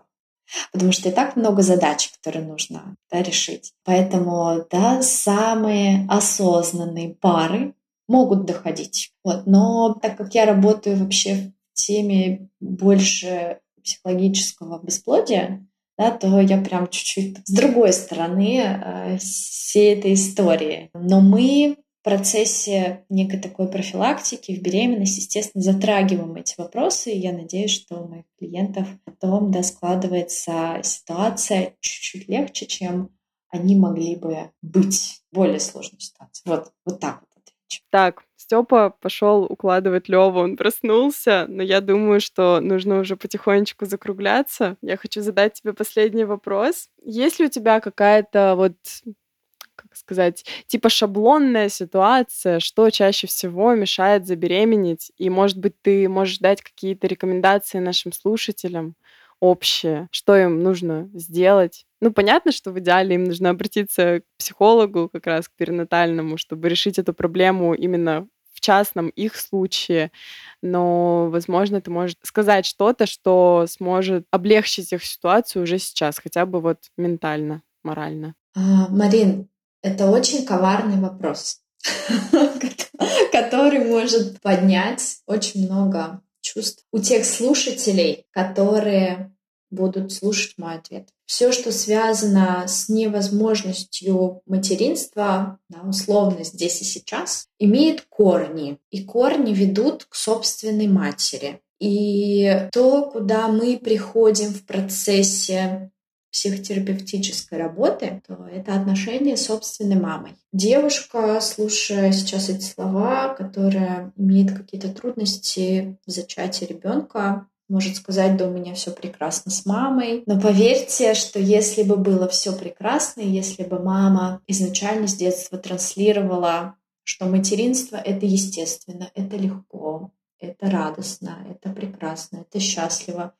потому что и так много задач, которые нужно да, решить. Поэтому да, самые осознанные пары могут доходить. Вот. Но так как я работаю вообще в теме больше психологического бесплодия, да, то я прям чуть-чуть с другой стороны э, всей этой истории. Но мы процессе некой такой профилактики в беременность, естественно, затрагиваем эти вопросы. И я надеюсь, что у моих клиентов потом да, складывается ситуация чуть-чуть легче, чем они могли бы быть в более сложной ситуации. Вот, вот так вот отвечу. Так, Степа пошел укладывать Леву, он проснулся, но я думаю, что нужно уже потихонечку закругляться. Я хочу задать тебе последний вопрос. Есть ли у тебя какая-то вот сказать, типа шаблонная ситуация, что чаще всего мешает забеременеть, и, может быть, ты можешь дать какие-то рекомендации нашим слушателям общие, что им нужно сделать. Ну, понятно, что в идеале им нужно обратиться к психологу, как раз к перинатальному, чтобы решить эту проблему именно в частном их случае, но, возможно, ты можешь сказать что-то, что сможет облегчить их ситуацию уже сейчас, хотя бы вот ментально, морально. А, Марин, это очень коварный вопрос, который может поднять очень много чувств у тех слушателей, которые будут слушать мой ответ. Все, что связано с невозможностью материнства, да, условно здесь и сейчас, имеет корни. И корни ведут к собственной матери. И то, куда мы приходим в процессе психотерапевтической работы, то это отношение с собственной мамой. Девушка, слушая сейчас эти слова, которая имеет какие-то трудности в зачатии ребенка, может сказать, да у меня все прекрасно с мамой. Но поверьте, что если бы было все прекрасно, если бы мама изначально с детства транслировала, что материнство — это естественно, это легко, это радостно, это прекрасно, это счастливо,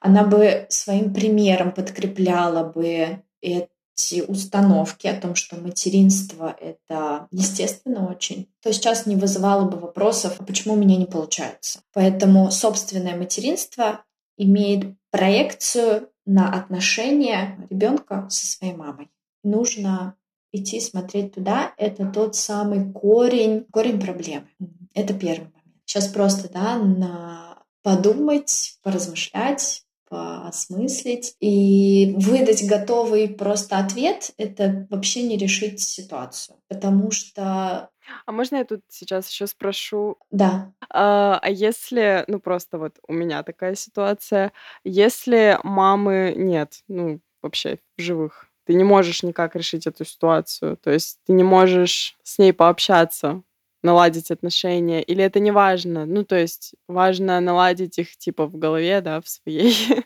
она бы своим примером подкрепляла бы эти установки о том, что материнство — это естественно очень, то сейчас не вызывало бы вопросов, а почему у меня не получается. Поэтому собственное материнство имеет проекцию на отношения ребенка со своей мамой. Нужно идти смотреть туда, это тот самый корень, корень проблемы. Это первый момент. Сейчас просто, да, на подумать, поразмышлять, поосмыслить. И выдать готовый просто ответ — это вообще не решить ситуацию. Потому что а можно я тут сейчас еще спрошу? Да. А, а если, ну просто вот у меня такая ситуация, если мамы нет, ну вообще в живых, ты не можешь никак решить эту ситуацию. То есть ты не можешь с ней пообщаться, наладить отношения, или это не важно? Ну, то есть важно наладить их типа в голове, да, в своей.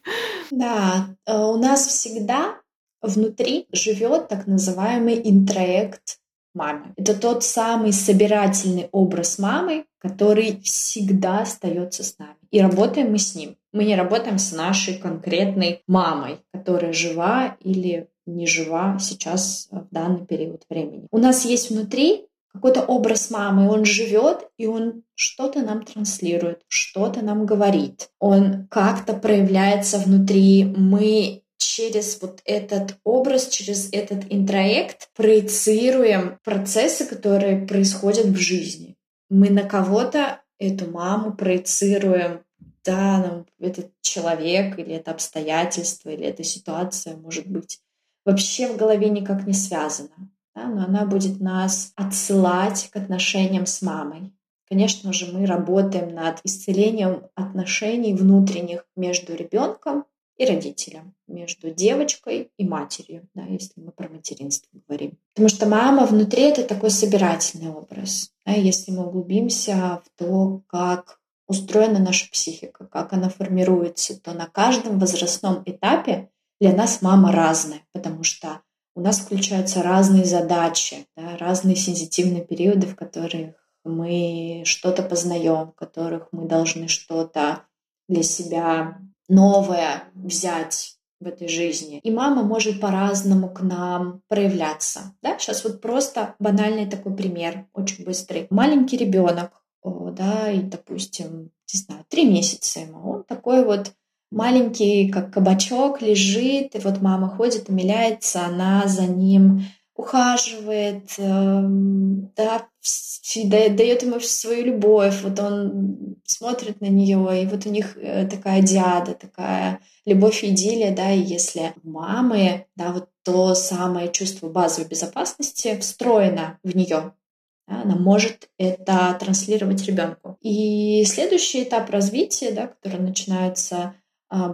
Да, э, у нас всегда внутри живет так называемый интроект мамы. Это тот самый собирательный образ мамы, который всегда остается с нами. И работаем мы с ним. Мы не работаем с нашей конкретной мамой, которая жива или не жива сейчас в данный период времени. У нас есть внутри какой-то образ мамы, он живет, и он что-то нам транслирует, что-то нам говорит. Он как-то проявляется внутри. Мы через вот этот образ, через этот интроект проецируем процессы, которые происходят в жизни. Мы на кого-то эту маму проецируем, да, нам этот человек или это обстоятельство или эта ситуация может быть вообще в голове никак не связана да, но она будет нас отсылать к отношениям с мамой. Конечно же, мы работаем над исцелением отношений внутренних между ребенком и родителем, между девочкой и матерью, да, если мы про материнство говорим. Потому что мама внутри это такой собирательный образ. Да, если мы углубимся в то, как устроена наша психика, как она формируется, то на каждом возрастном этапе для нас мама разная, потому что у нас включаются разные задачи, да, разные сенситивные периоды, в которых мы что-то познаем, в которых мы должны что-то для себя новое взять в этой жизни. И мама может по-разному к нам проявляться. Да? Сейчас вот просто банальный такой пример, очень быстрый. Маленький ребенок, да, и, допустим, не знаю, три месяца ему, он такой вот маленький, как кабачок, лежит, и вот мама ходит, умиляется, она за ним ухаживает, эм, да, дает ему свою любовь, вот он смотрит на нее, и вот у них э, такая диада, такая любовь и идиллия, да, и если мамы, да, вот то самое чувство базовой безопасности встроено в нее, да, она может это транслировать ребенку. И следующий этап развития, да, который начинается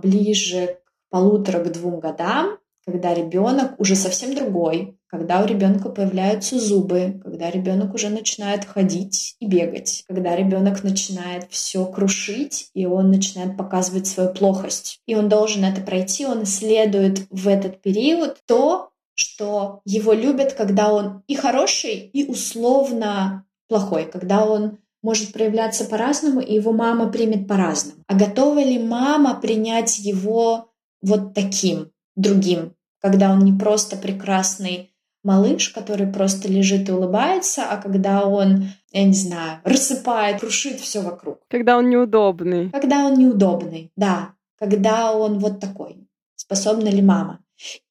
ближе к полутора к двум годам, когда ребенок уже совсем другой, когда у ребенка появляются зубы, когда ребенок уже начинает ходить и бегать, когда ребенок начинает все крушить, и он начинает показывать свою плохость. И он должен это пройти, он исследует в этот период то, что его любят, когда он и хороший, и условно плохой, когда он может проявляться по-разному, и его мама примет по-разному. А готова ли мама принять его вот таким, другим, когда он не просто прекрасный малыш, который просто лежит и улыбается, а когда он, я не знаю, рассыпает, крушит все вокруг. Когда он неудобный. Когда он неудобный, да. Когда он вот такой. Способна ли мама?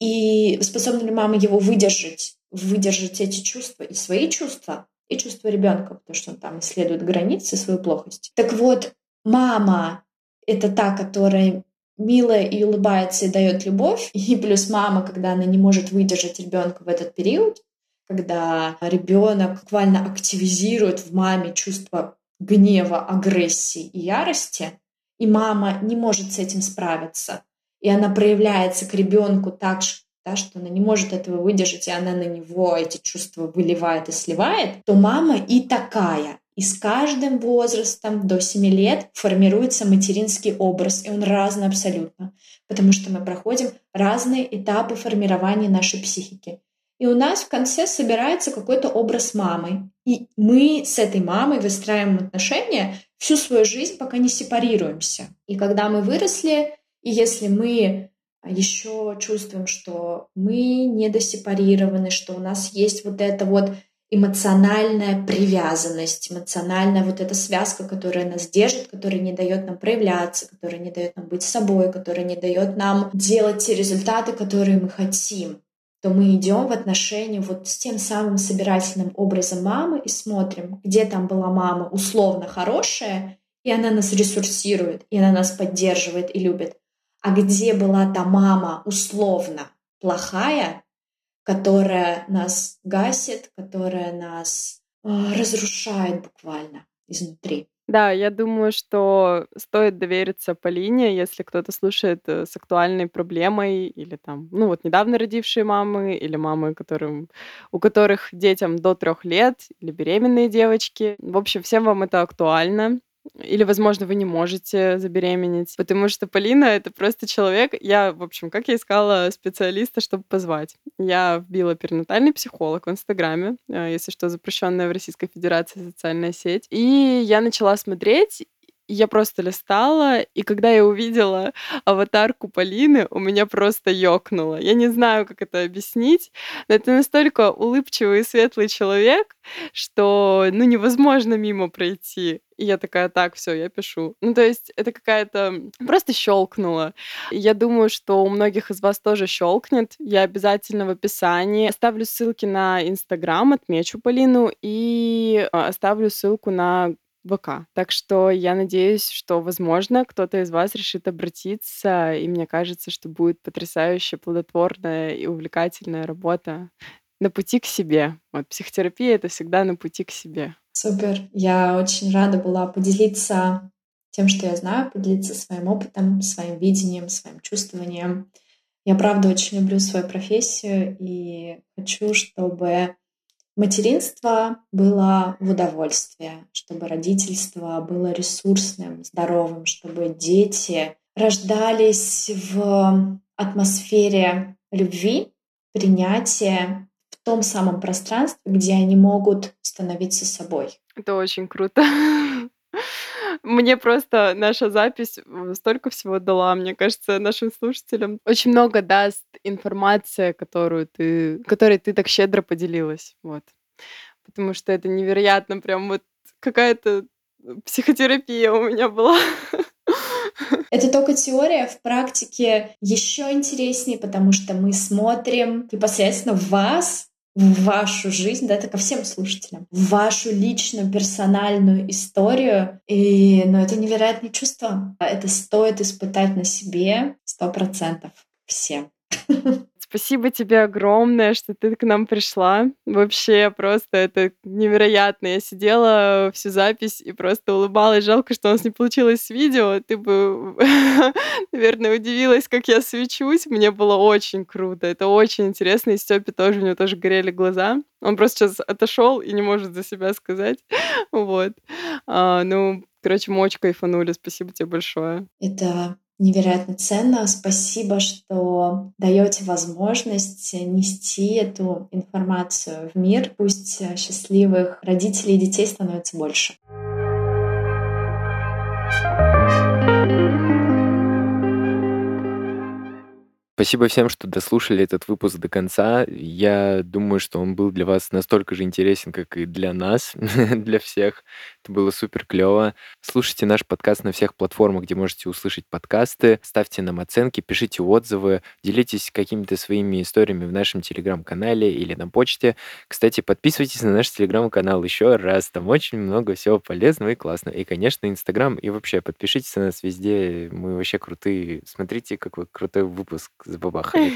И способна ли мама его выдержать, выдержать эти чувства и свои чувства, и чувство ребенка, потому что он там исследует границы, свою плохость. Так вот, мама — это та, которая милая и улыбается и дает любовь, и плюс мама, когда она не может выдержать ребенка в этот период, когда ребенок буквально активизирует в маме чувство гнева, агрессии и ярости, и мама не может с этим справиться, и она проявляется к ребенку так, да, что она не может этого выдержать, и она на него эти чувства выливает и сливает, то мама и такая. И с каждым возрастом до 7 лет формируется материнский образ, и он разный абсолютно, потому что мы проходим разные этапы формирования нашей психики. И у нас в конце собирается какой-то образ мамы. И мы с этой мамой выстраиваем отношения всю свою жизнь, пока не сепарируемся. И когда мы выросли, и если мы еще чувствуем, что мы недосепарированы, что у нас есть вот эта вот эмоциональная привязанность, эмоциональная вот эта связка, которая нас держит, которая не дает нам проявляться, которая не дает нам быть собой, которая не дает нам делать те результаты, которые мы хотим, то мы идем в отношении вот с тем самым собирательным образом мамы и смотрим, где там была мама условно хорошая, и она нас ресурсирует, и она нас поддерживает и любит а где была та мама условно плохая, которая нас гасит, которая нас э, разрушает буквально изнутри. Да, я думаю, что стоит довериться Полине, если кто-то слушает э, с актуальной проблемой или там, ну вот недавно родившие мамы или мамы, которым, у которых детям до трех лет или беременные девочки. В общем, всем вам это актуально. Или, возможно, вы не можете забеременеть, потому что Полина — это просто человек. Я, в общем, как я искала специалиста, чтобы позвать? Я вбила перинатальный психолог в Инстаграме, э, если что, запрещенная в Российской Федерации социальная сеть. И я начала смотреть, я просто листала, и когда я увидела аватарку Полины, у меня просто ёкнуло. Я не знаю, как это объяснить, но это настолько улыбчивый и светлый человек, что, ну, невозможно мимо пройти. И я такая, так, все, я пишу. Ну, то есть это какая-то... Просто щелкнула. Я думаю, что у многих из вас тоже щелкнет. Я обязательно в описании оставлю ссылки на Инстаграм, отмечу Полину, и а, оставлю ссылку на ВК. Так что я надеюсь, что, возможно, кто-то из вас решит обратиться, и мне кажется, что будет потрясающая, плодотворная и увлекательная работа на пути к себе. Вот психотерапия — это всегда на пути к себе. Супер. Я очень рада была поделиться тем, что я знаю, поделиться своим опытом, своим видением, своим чувствованием. Я правда очень люблю свою профессию и хочу, чтобы материнство было в удовольствие, чтобы родительство было ресурсным, здоровым, чтобы дети рождались в атмосфере любви, принятия, в том самом пространстве, где они могут становиться собой. Это очень круто. Мне просто наша запись столько всего дала, мне кажется, нашим слушателям. Очень много даст информация, которую ты, которой ты так щедро поделилась. Вот. Потому что это невероятно, прям вот какая-то психотерапия у меня была. Это только теория, в практике еще интереснее, потому что мы смотрим непосредственно в вас, в вашу жизнь, да, это ко всем слушателям, в вашу личную персональную историю. И, ну, это невероятное чувство. Это стоит испытать на себе сто процентов всем. Спасибо тебе огромное, что ты к нам пришла. Вообще просто это невероятно. Я сидела всю запись и просто улыбалась. Жалко, что у нас не получилось с видео. Ты бы, наверное, удивилась, как я свечусь. Мне было очень круто. Это очень интересно. И Степе тоже, у него тоже горели глаза. Он просто сейчас отошел и не может за себя сказать. Вот. А, ну, короче, мы очень кайфанули. Спасибо тебе большое. Это невероятно ценно. Спасибо, что даете возможность нести эту информацию в мир. Пусть счастливых родителей и детей становится больше. Спасибо всем, что дослушали этот выпуск до конца. Я думаю, что он был для вас настолько же интересен, как и для нас, для всех. Это было супер клево. Слушайте наш подкаст на всех платформах, где можете услышать подкасты. Ставьте нам оценки, пишите отзывы, делитесь какими-то своими историями в нашем телеграм-канале или на почте. Кстати, подписывайтесь на наш телеграм-канал еще раз. Там очень много всего полезного и классного. И, конечно, инстаграм. И вообще, подпишитесь на нас везде. Мы вообще крутые. Смотрите, какой крутой выпуск забабахали.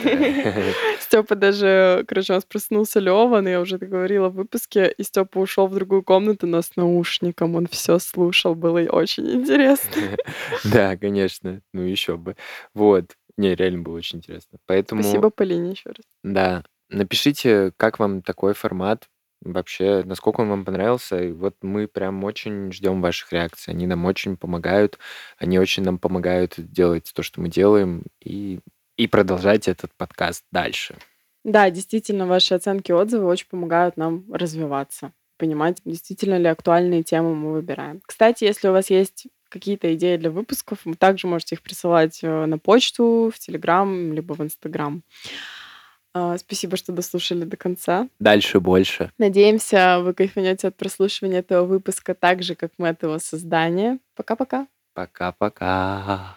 Степа даже, короче, у нас проснулся Леван, я уже говорила в выпуске, и Степа ушел в другую комнату, но с наушником он все слушал, было очень интересно. Да, конечно, ну еще бы. Вот, не, реально было очень интересно. Поэтому... Спасибо Полине еще раз. Да, напишите, как вам такой формат, вообще, насколько он вам понравился. И вот мы прям очень ждем ваших реакций. Они нам очень помогают. Они очень нам помогают делать то, что мы делаем. И и продолжать этот подкаст дальше. Да, действительно, ваши оценки, отзывы очень помогают нам развиваться, понимать, действительно ли актуальные темы мы выбираем. Кстати, если у вас есть какие-то идеи для выпусков, вы также можете их присылать э, на почту, в Телеграм, либо в Инстаграм. А, спасибо, что дослушали до конца. Дальше больше. Надеемся, вы кайфанете от прослушивания этого выпуска так же, как мы от его создания. Пока-пока. Пока-пока.